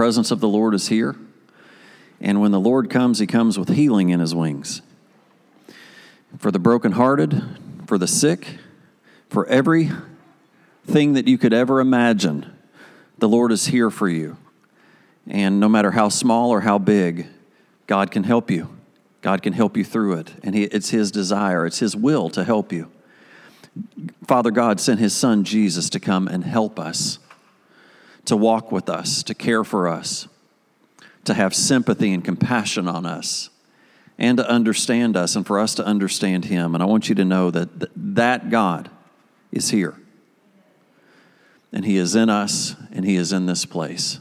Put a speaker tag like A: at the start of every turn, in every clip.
A: presence of the Lord is here. And when the Lord comes, he comes with healing in his wings. For the brokenhearted, for the sick, for everything that you could ever imagine, the Lord is here for you. And no matter how small or how big, God can help you. God can help you through it. And he, it's His desire, it's His will to help you. Father God sent His Son Jesus to come and help us, to walk with us, to care for us, to have sympathy and compassion on us, and to understand us, and for us to understand Him. And I want you to know that that God is here. And He is in us, and He is in this place.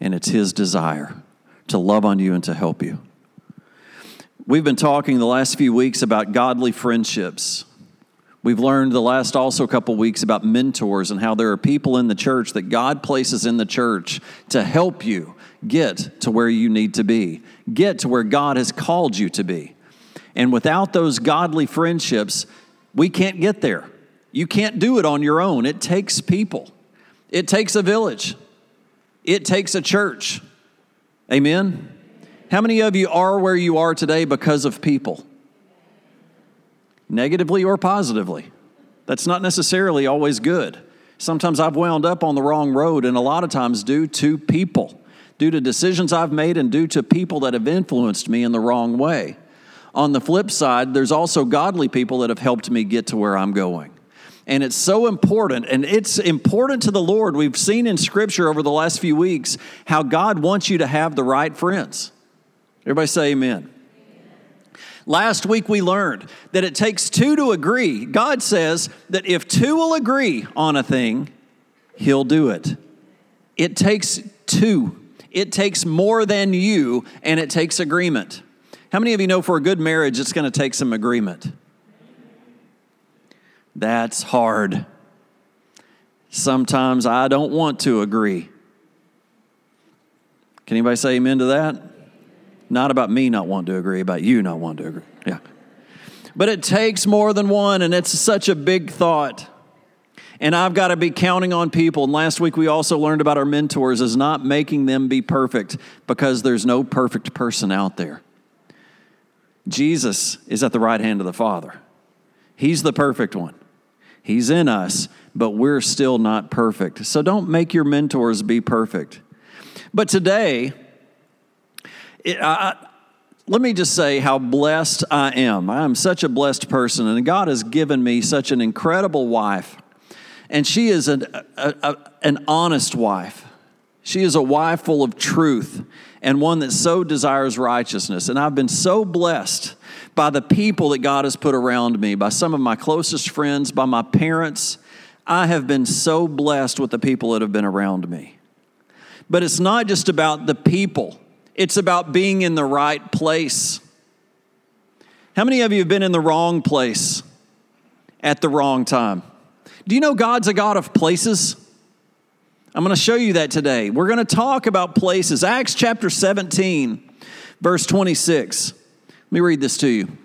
A: And it's His desire to love on you and to help you. We've been talking the last few weeks about godly friendships. We've learned the last also couple weeks about mentors and how there are people in the church that God places in the church to help you get to where you need to be, get to where God has called you to be. And without those godly friendships, we can't get there. You can't do it on your own. It takes people, it takes a village, it takes a church. Amen? How many of you are where you are today because of people? Negatively or positively? That's not necessarily always good. Sometimes I've wound up on the wrong road, and a lot of times due to people, due to decisions I've made, and due to people that have influenced me in the wrong way. On the flip side, there's also godly people that have helped me get to where I'm going. And it's so important, and it's important to the Lord. We've seen in Scripture over the last few weeks how God wants you to have the right friends. Everybody say amen. Last week we learned that it takes two to agree. God says that if two will agree on a thing, He'll do it. It takes two, it takes more than you, and it takes agreement. How many of you know for a good marriage it's going to take some agreement? That's hard. Sometimes I don't want to agree. Can anybody say amen to that? Not about me not wanting to agree, about you not wanting to agree. Yeah. But it takes more than one, and it's such a big thought. And I've got to be counting on people. And last week we also learned about our mentors is not making them be perfect because there's no perfect person out there. Jesus is at the right hand of the Father. He's the perfect one. He's in us, but we're still not perfect. So don't make your mentors be perfect. But today, it, I, let me just say how blessed I am. I am such a blessed person, and God has given me such an incredible wife. And she is an, a, a, an honest wife. She is a wife full of truth and one that so desires righteousness. And I've been so blessed by the people that God has put around me, by some of my closest friends, by my parents. I have been so blessed with the people that have been around me. But it's not just about the people it's about being in the right place. How many of you have been in the wrong place at the wrong time? Do you know God's a God of places? I'm going to show you that today. We're going to talk about places. Acts chapter 17, verse 26. Let me read this to you.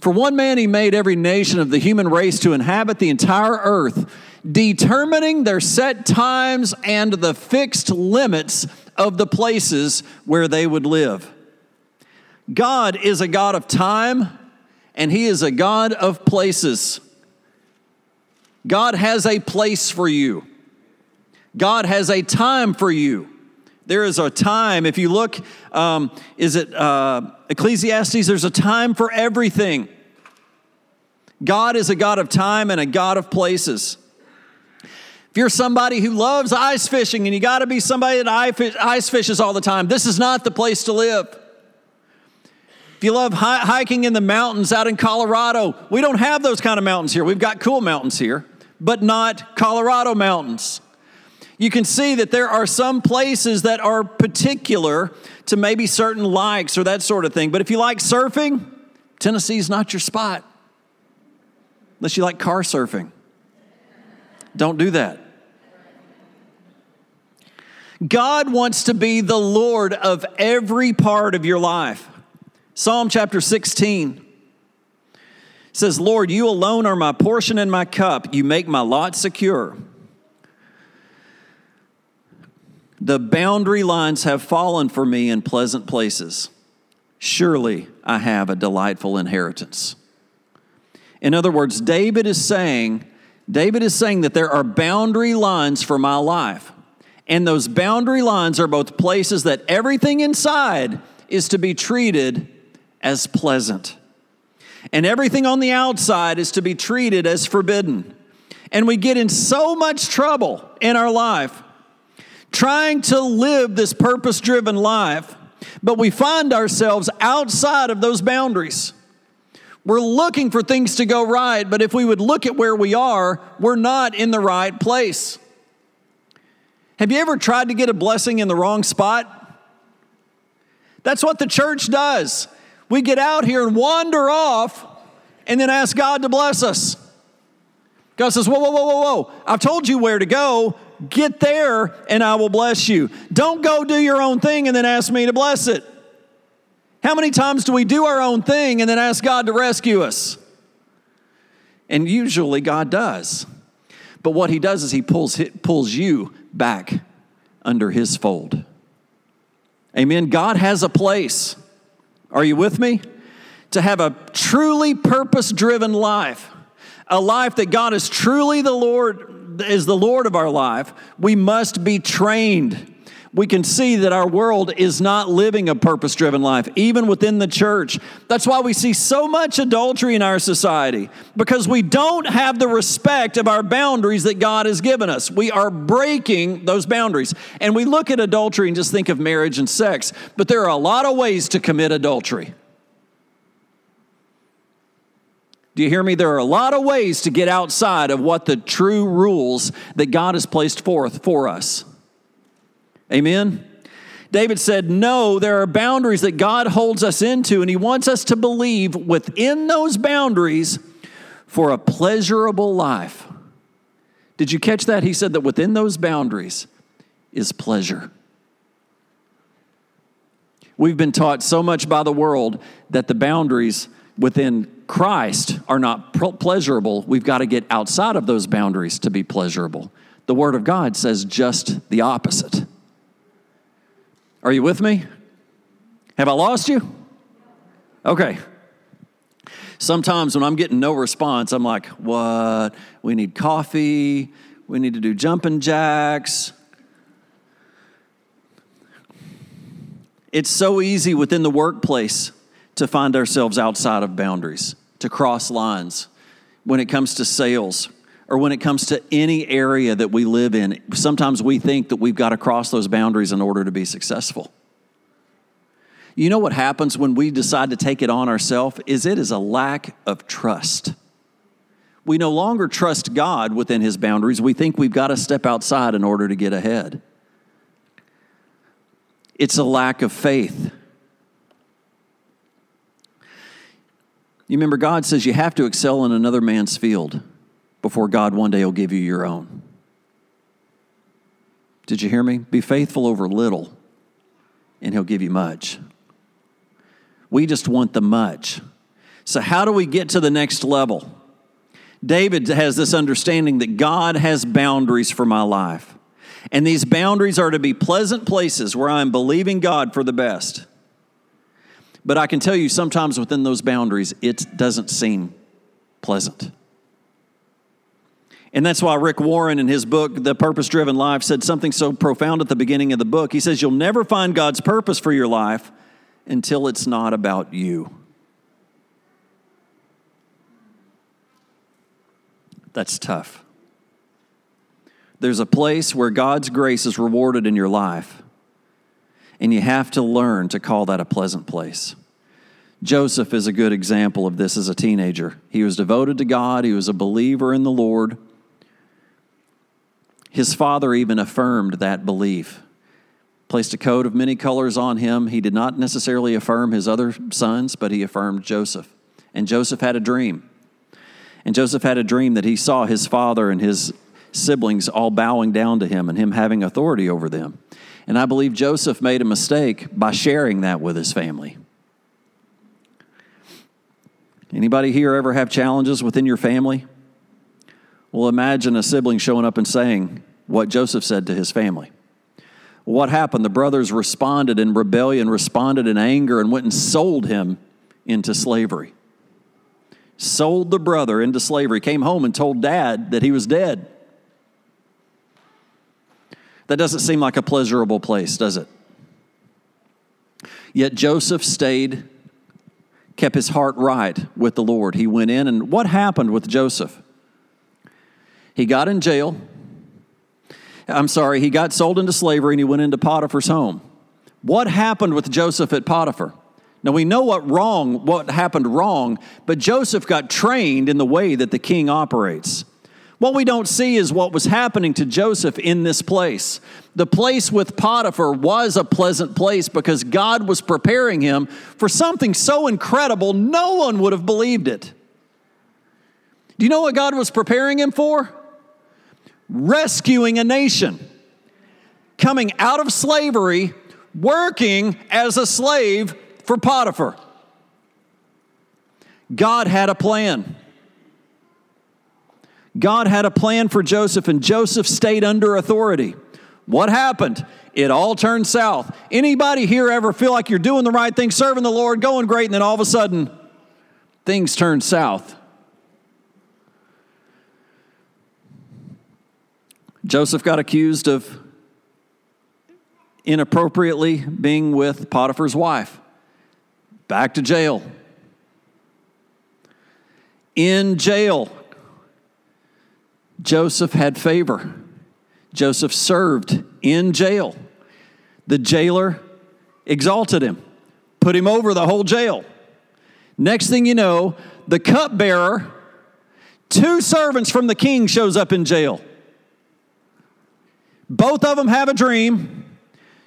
A: For one man, he made every nation of the human race to inhabit the entire earth, determining their set times and the fixed limits of the places where they would live. God is a God of time and He is a God of places. God has a place for you, God has a time for you. There is a time, if you look, um, is it uh, Ecclesiastes? There's a time for everything. God is a God of time and a God of places. If you're somebody who loves ice fishing and you got to be somebody that ice fishes all the time, this is not the place to live. If you love hiking in the mountains out in Colorado, we don't have those kind of mountains here. We've got cool mountains here, but not Colorado mountains. You can see that there are some places that are particular to maybe certain likes or that sort of thing. But if you like surfing, Tennessee's not your spot, unless you like car surfing. Don't do that. God wants to be the Lord of every part of your life. Psalm chapter 16 says, Lord, you alone are my portion and my cup. You make my lot secure. The boundary lines have fallen for me in pleasant places. Surely I have a delightful inheritance. In other words, David is saying, David is saying that there are boundary lines for my life. And those boundary lines are both places that everything inside is to be treated as pleasant. And everything on the outside is to be treated as forbidden. And we get in so much trouble in our life trying to live this purpose driven life, but we find ourselves outside of those boundaries. We're looking for things to go right, but if we would look at where we are, we're not in the right place. Have you ever tried to get a blessing in the wrong spot? That's what the church does. We get out here and wander off and then ask God to bless us. God says, Whoa, whoa, whoa, whoa, whoa. I've told you where to go. Get there and I will bless you. Don't go do your own thing and then ask me to bless it. How many times do we do our own thing and then ask God to rescue us? And usually God does. But what he does is he pulls, pulls you back under his fold. Amen. God has a place. Are you with me? To have a truly purpose driven life, a life that God is truly the Lord, is the Lord of our life, we must be trained we can see that our world is not living a purpose driven life, even within the church. That's why we see so much adultery in our society, because we don't have the respect of our boundaries that God has given us. We are breaking those boundaries. And we look at adultery and just think of marriage and sex, but there are a lot of ways to commit adultery. Do you hear me? There are a lot of ways to get outside of what the true rules that God has placed forth for us. Amen? David said, No, there are boundaries that God holds us into, and He wants us to believe within those boundaries for a pleasurable life. Did you catch that? He said that within those boundaries is pleasure. We've been taught so much by the world that the boundaries within Christ are not pleasurable. We've got to get outside of those boundaries to be pleasurable. The Word of God says just the opposite. Are you with me? Have I lost you? Okay. Sometimes when I'm getting no response, I'm like, what? We need coffee. We need to do jumping jacks. It's so easy within the workplace to find ourselves outside of boundaries, to cross lines when it comes to sales or when it comes to any area that we live in, sometimes we think that we've got to cross those boundaries in order to be successful. You know what happens when we decide to take it on ourselves is it is a lack of trust. We no longer trust God within his boundaries. We think we've got to step outside in order to get ahead. It's a lack of faith. You remember, God says you have to excel in another man's field before God one day will give you your own. Did you hear me? Be faithful over little, and He'll give you much. We just want the much. So, how do we get to the next level? David has this understanding that God has boundaries for my life. And these boundaries are to be pleasant places where I'm believing God for the best. But I can tell you, sometimes within those boundaries, it doesn't seem pleasant. And that's why Rick Warren, in his book, The Purpose Driven Life, said something so profound at the beginning of the book. He says, You'll never find God's purpose for your life until it's not about you. That's tough. There's a place where God's grace is rewarded in your life, and you have to learn to call that a pleasant place. Joseph is a good example of this as a teenager. He was devoted to God, he was a believer in the Lord. His father even affirmed that belief, placed a coat of many colors on him. He did not necessarily affirm his other sons, but he affirmed Joseph. And Joseph had a dream. And Joseph had a dream that he saw his father and his siblings all bowing down to him and him having authority over them. And I believe Joseph made a mistake by sharing that with his family. Anybody here ever have challenges within your family? Well, imagine a sibling showing up and saying what Joseph said to his family. What happened? The brothers responded in rebellion, responded in anger, and went and sold him into slavery. Sold the brother into slavery, came home and told dad that he was dead. That doesn't seem like a pleasurable place, does it? Yet Joseph stayed, kept his heart right with the Lord. He went in, and what happened with Joseph? He got in jail. I'm sorry, he got sold into slavery and he went into Potiphar's home. What happened with Joseph at Potiphar? Now we know what wrong, what happened wrong, but Joseph got trained in the way that the king operates. What we don't see is what was happening to Joseph in this place. The place with Potiphar was a pleasant place because God was preparing him for something so incredible, no one would have believed it. Do you know what God was preparing him for? Rescuing a nation, coming out of slavery, working as a slave for Potiphar. God had a plan. God had a plan for Joseph, and Joseph stayed under authority. What happened? It all turned south. Anybody here ever feel like you're doing the right thing, serving the Lord, going great, and then all of a sudden things turn south? Joseph got accused of inappropriately being with Potiphar's wife. Back to jail. In jail, Joseph had favor. Joseph served in jail. The jailer exalted him, put him over the whole jail. Next thing you know, the cupbearer, two servants from the king shows up in jail. Both of them have a dream.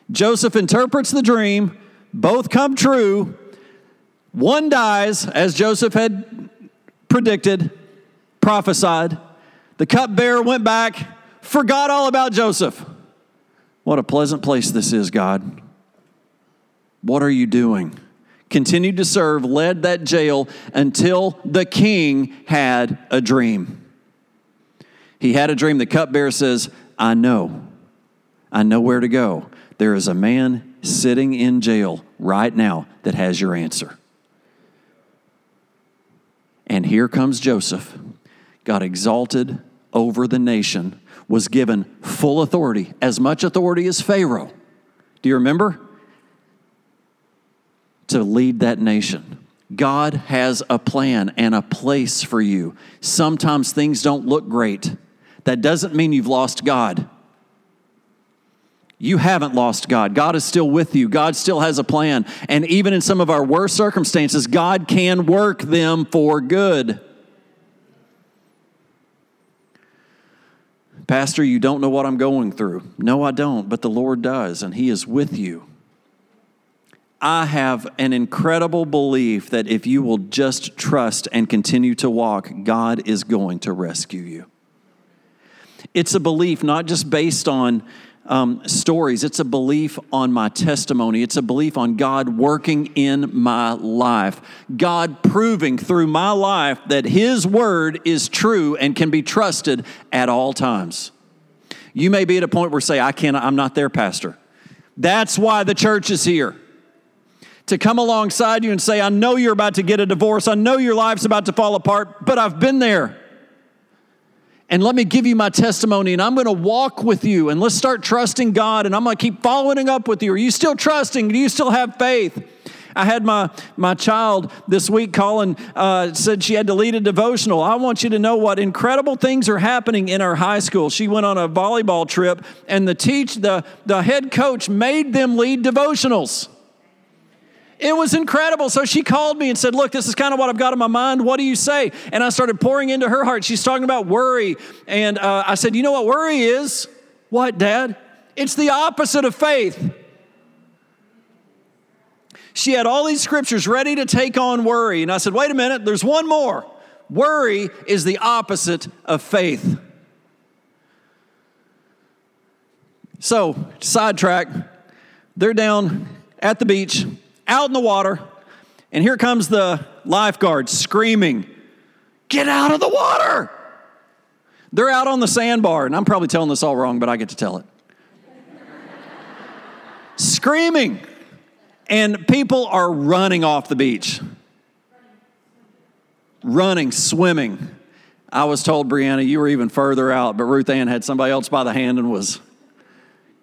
A: Joseph interprets the dream. Both come true. One dies, as Joseph had predicted, prophesied. The cupbearer went back, forgot all about Joseph. What a pleasant place this is, God. What are you doing? Continued to serve, led that jail until the king had a dream. He had a dream. The cupbearer says, I know. I know where to go. There is a man sitting in jail right now that has your answer. And here comes Joseph got exalted over the nation, was given full authority, as much authority as Pharaoh. Do you remember? To lead that nation. God has a plan and a place for you. Sometimes things don't look great. That doesn't mean you've lost God. You haven't lost God. God is still with you. God still has a plan. And even in some of our worst circumstances, God can work them for good. Pastor, you don't know what I'm going through. No, I don't, but the Lord does, and He is with you. I have an incredible belief that if you will just trust and continue to walk, God is going to rescue you. It's a belief not just based on um, stories. It's a belief on my testimony. It's a belief on God working in my life. God proving through my life that His word is true and can be trusted at all times. You may be at a point where say, I can't, I'm not there, Pastor. That's why the church is here. To come alongside you and say, I know you're about to get a divorce. I know your life's about to fall apart, but I've been there and let me give you my testimony and I'm going to walk with you and let's start trusting God and I'm going to keep following up with you. Are you still trusting? Do you still have faith? I had my, my child this week, Colin, uh, said she had to lead a devotional. I want you to know what incredible things are happening in our high school. She went on a volleyball trip, and the teach the, the head coach made them lead devotionals. It was incredible. So she called me and said, Look, this is kind of what I've got in my mind. What do you say? And I started pouring into her heart. She's talking about worry. And uh, I said, You know what worry is? What, Dad? It's the opposite of faith. She had all these scriptures ready to take on worry. And I said, Wait a minute, there's one more. Worry is the opposite of faith. So, sidetrack, they're down at the beach out in the water, and here comes the lifeguard screaming, Get out of the water! They're out on the sandbar, and I'm probably telling this all wrong, but I get to tell it. screaming. And people are running off the beach, running, swimming. I was told, Brianna, you were even further out, but Ruth Ann had somebody else by the hand and was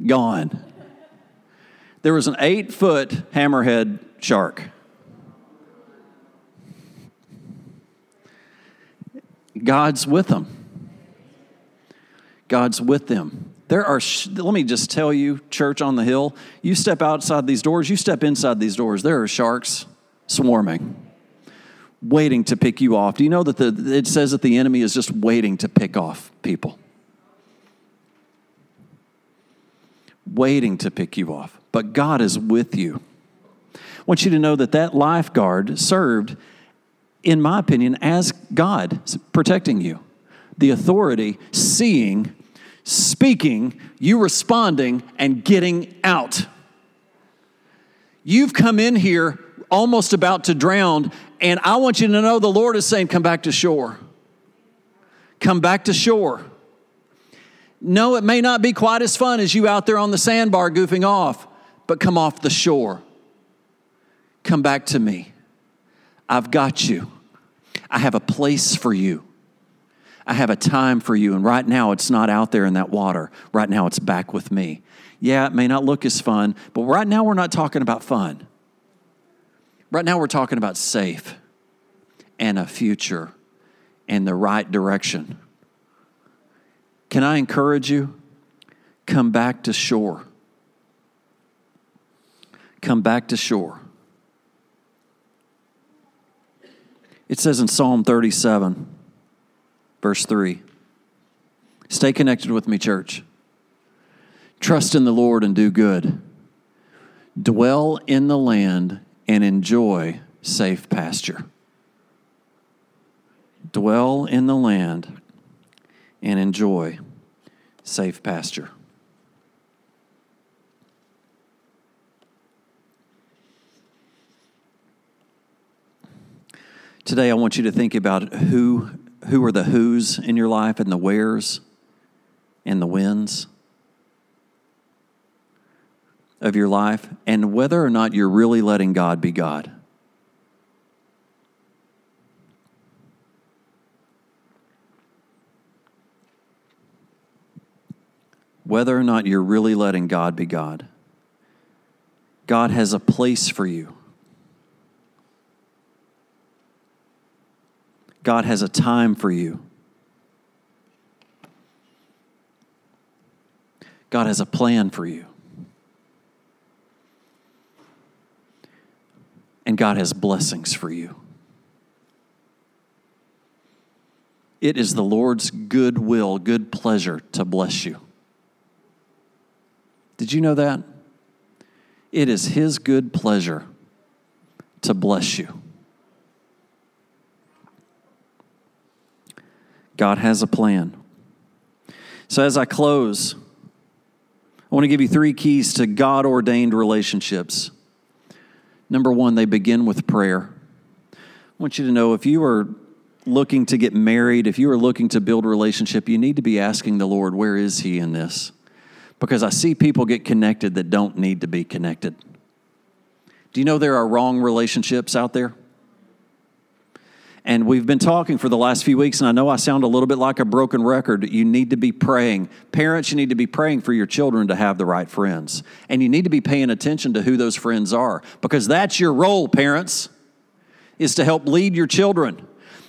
A: gone. There was an eight foot hammerhead shark. God's with them. God's with them. There are, let me just tell you, church on the hill, you step outside these doors, you step inside these doors, there are sharks swarming, waiting to pick you off. Do you know that the, it says that the enemy is just waiting to pick off people? Waiting to pick you off. But God is with you. I want you to know that that lifeguard served, in my opinion, as God protecting you. The authority, seeing, speaking, you responding, and getting out. You've come in here almost about to drown, and I want you to know the Lord is saying, Come back to shore. Come back to shore. No, it may not be quite as fun as you out there on the sandbar goofing off, but come off the shore. Come back to me. I've got you. I have a place for you. I have a time for you. And right now, it's not out there in that water. Right now, it's back with me. Yeah, it may not look as fun, but right now, we're not talking about fun. Right now, we're talking about safe and a future and the right direction. Can I encourage you? Come back to shore. Come back to shore. It says in Psalm 37, Verse 3. Stay connected with me, church. Trust in the Lord and do good. Dwell in the land and enjoy safe pasture. Dwell in the land and enjoy safe pasture. Today, I want you to think about who who are the who's in your life and the where's and the whens of your life, and whether or not you're really letting God be God. Whether or not you're really letting God be God. God has a place for you. God has a time for you. God has a plan for you. And God has blessings for you. It is the Lord's good will, good pleasure to bless you. Did you know that? It is His good pleasure to bless you. God has a plan. So, as I close, I want to give you three keys to God ordained relationships. Number one, they begin with prayer. I want you to know if you are looking to get married, if you are looking to build a relationship, you need to be asking the Lord, where is He in this? Because I see people get connected that don't need to be connected. Do you know there are wrong relationships out there? And we've been talking for the last few weeks, and I know I sound a little bit like a broken record. You need to be praying. Parents, you need to be praying for your children to have the right friends. And you need to be paying attention to who those friends are because that's your role, parents, is to help lead your children.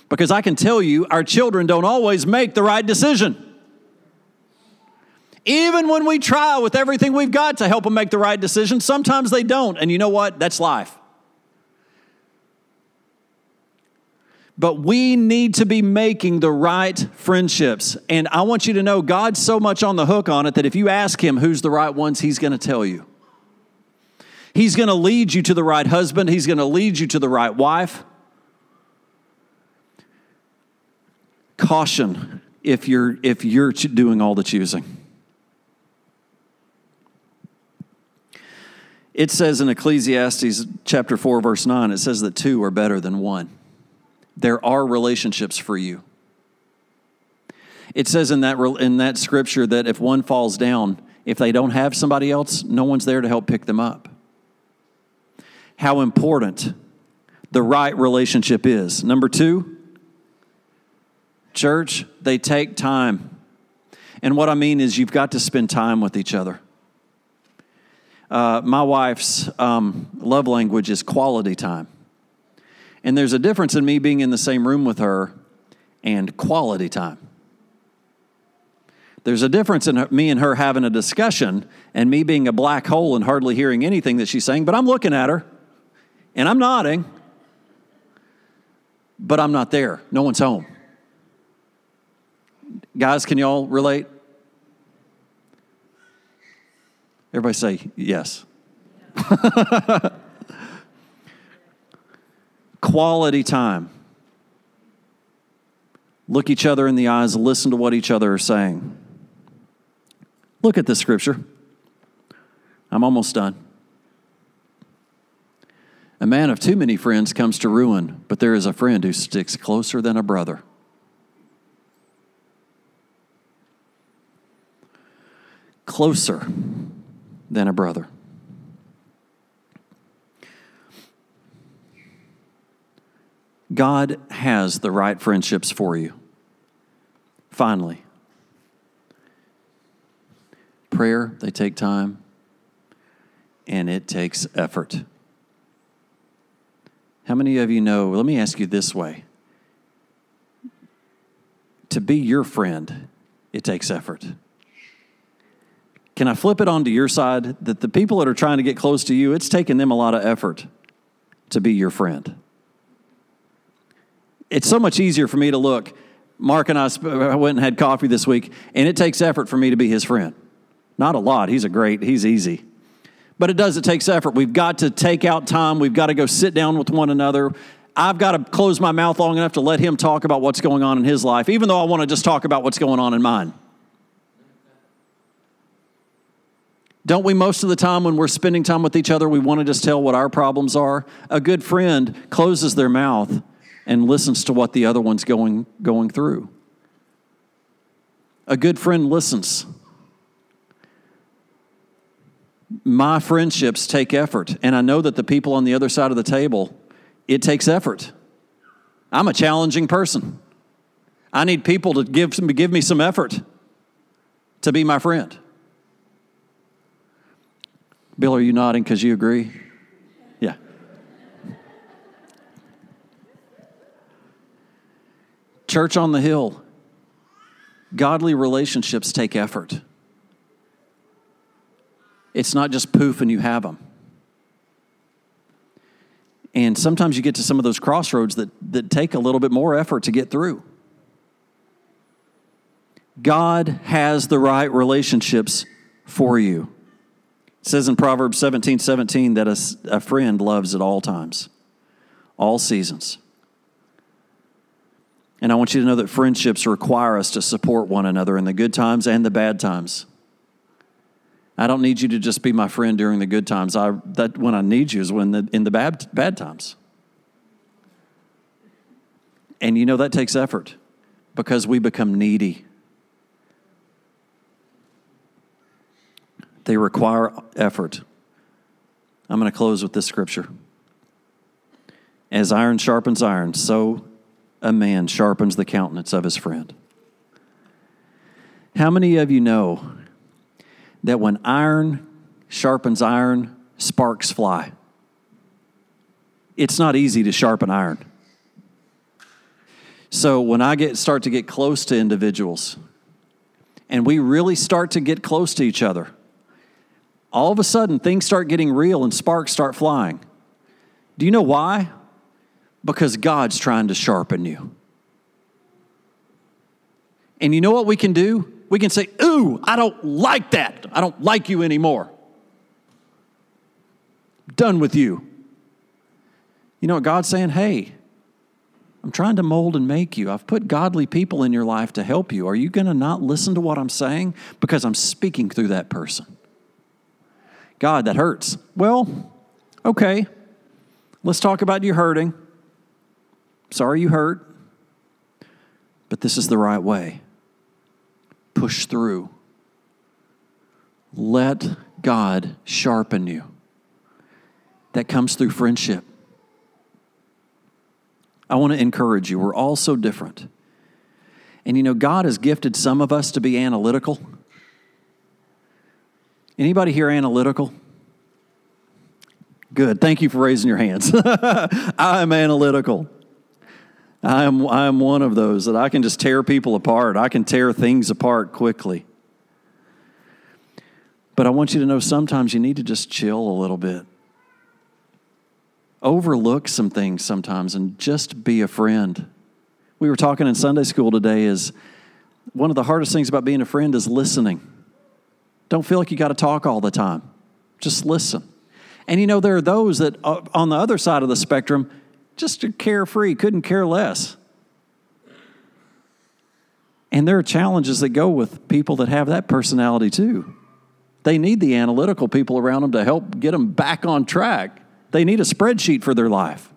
A: Because I can tell you, our children don't always make the right decision. Even when we try with everything we've got to help them make the right decision, sometimes they don't. And you know what? That's life. But we need to be making the right friendships. And I want you to know God's so much on the hook on it that if you ask Him who's the right ones, He's going to tell you. He's going to lead you to the right husband, He's going to lead you to the right wife. Caution if you're, if you're doing all the choosing. It says in Ecclesiastes chapter 4, verse 9, it says that two are better than one there are relationships for you. It says in that, in that scripture that if one falls down, If they don't have somebody else, no one's there to help pick them up. How important the right relationship is. Number two, church, they take time. And what I mean is, you've got to spend time with each other. Uh, my wife's um, love language is quality time. And there's a difference in me being in the same room with her and quality time. There's a difference in me and her having a discussion and me being a black hole and hardly hearing anything that she's saying, but I'm looking at her and I'm nodding, but I'm not there. No one's home. Guys, can y'all relate? Everybody say yes. Quality time. Look each other in the eyes, listen to what each other are saying. Look at the scripture. I'm almost done. A man of too many friends comes to ruin, but there is a friend who sticks closer than a brother. Closer than a brother. God has the right friendships for you. Finally, prayer, they take time and it takes effort. How many of you know? Let me ask you this way to be your friend, it takes effort. Can I flip it onto your side that the people that are trying to get close to you, it's taking them a lot of effort to be your friend? It's so much easier for me to look. Mark and I went and had coffee this week, and it takes effort for me to be his friend. Not a lot. He's a great, he's easy. But it does, it takes effort. We've got to take out time. We've got to go sit down with one another. I've got to close my mouth long enough to let him talk about what's going on in his life, even though I want to just talk about what's going on in mine. Don't we, most of the time when we're spending time with each other, we want to just tell what our problems are? A good friend closes their mouth and listens to what the other one's going, going through. A good friend listens. My friendships take effort, and I know that the people on the other side of the table, it takes effort. I'm a challenging person. I need people to give, some, give me some effort to be my friend. Bill, are you nodding because you agree? Church on the Hill, godly relationships take effort. It's not just poof and you have them. And sometimes you get to some of those crossroads that, that take a little bit more effort to get through. God has the right relationships for you. It says in Proverbs 17 17 that a, a friend loves at all times, all seasons. And I want you to know that friendships require us to support one another in the good times and the bad times. I don't need you to just be my friend during the good times. I, that when I need you is when the, in the bad, bad times. And you know that takes effort because we become needy. They require effort. I'm going to close with this scripture. As iron sharpens iron, so a man sharpens the countenance of his friend. How many of you know that when iron sharpens iron, sparks fly? It's not easy to sharpen iron. So when I get start to get close to individuals and we really start to get close to each other, all of a sudden things start getting real and sparks start flying. Do you know why? Because God's trying to sharpen you. And you know what we can do? We can say, Ooh, I don't like that. I don't like you anymore. Done with you. You know what God's saying? Hey, I'm trying to mold and make you. I've put godly people in your life to help you. Are you going to not listen to what I'm saying? Because I'm speaking through that person. God, that hurts. Well, okay. Let's talk about you hurting. Sorry you hurt, but this is the right way. Push through. Let God sharpen you. That comes through friendship. I want to encourage you. We're all so different. And you know, God has gifted some of us to be analytical. Anybody here analytical? Good. Thank you for raising your hands. I am analytical. I am, I am one of those that I can just tear people apart. I can tear things apart quickly. But I want you to know sometimes you need to just chill a little bit. Overlook some things sometimes and just be a friend. We were talking in Sunday school today is one of the hardest things about being a friend is listening. Don't feel like you got to talk all the time. Just listen. And you know, there are those that uh, on the other side of the spectrum, just carefree, couldn't care less. And there are challenges that go with people that have that personality too. They need the analytical people around them to help get them back on track. They need a spreadsheet for their life.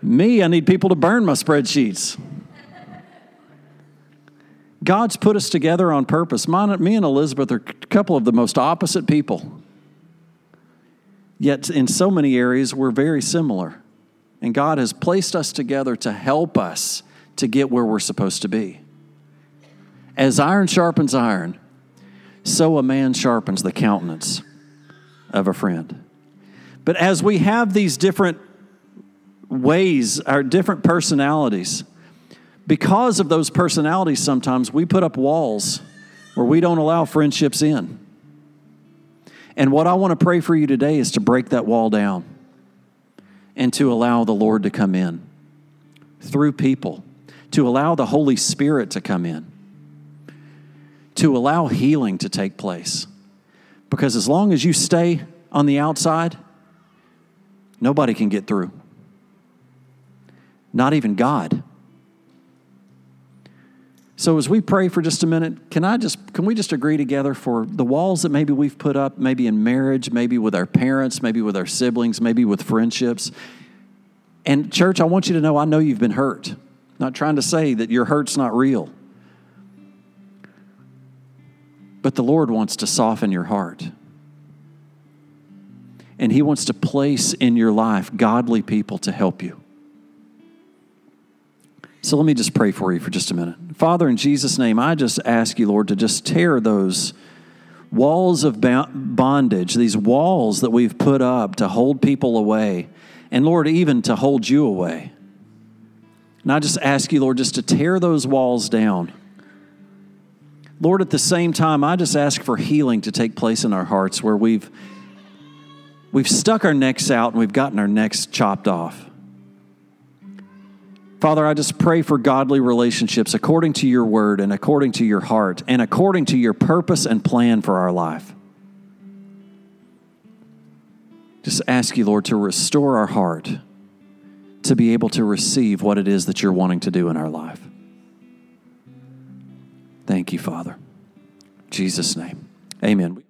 A: Me, I need people to burn my spreadsheets. God's put us together on purpose. me and Elizabeth are a couple of the most opposite people. Yet, in so many areas, we're very similar. And God has placed us together to help us to get where we're supposed to be. As iron sharpens iron, so a man sharpens the countenance of a friend. But as we have these different ways, our different personalities, because of those personalities, sometimes we put up walls where we don't allow friendships in. And what I want to pray for you today is to break that wall down and to allow the Lord to come in through people, to allow the Holy Spirit to come in, to allow healing to take place. Because as long as you stay on the outside, nobody can get through. Not even God. So as we pray for just a minute, can I just can we just agree together for the walls that maybe we've put up, maybe in marriage, maybe with our parents, maybe with our siblings, maybe with friendships. And church, I want you to know I know you've been hurt. Not trying to say that your hurt's not real. But the Lord wants to soften your heart. And He wants to place in your life godly people to help you. So let me just pray for you for just a minute. Father, in Jesus' name, I just ask you, Lord, to just tear those walls of bondage, these walls that we've put up to hold people away, and Lord, even to hold you away. And I just ask you, Lord, just to tear those walls down. Lord, at the same time, I just ask for healing to take place in our hearts where we've we've stuck our necks out and we've gotten our necks chopped off. Father, I just pray for godly relationships according to your word and according to your heart and according to your purpose and plan for our life. Just ask you, Lord, to restore our heart to be able to receive what it is that you're wanting to do in our life. Thank you, Father. In Jesus' name. Amen.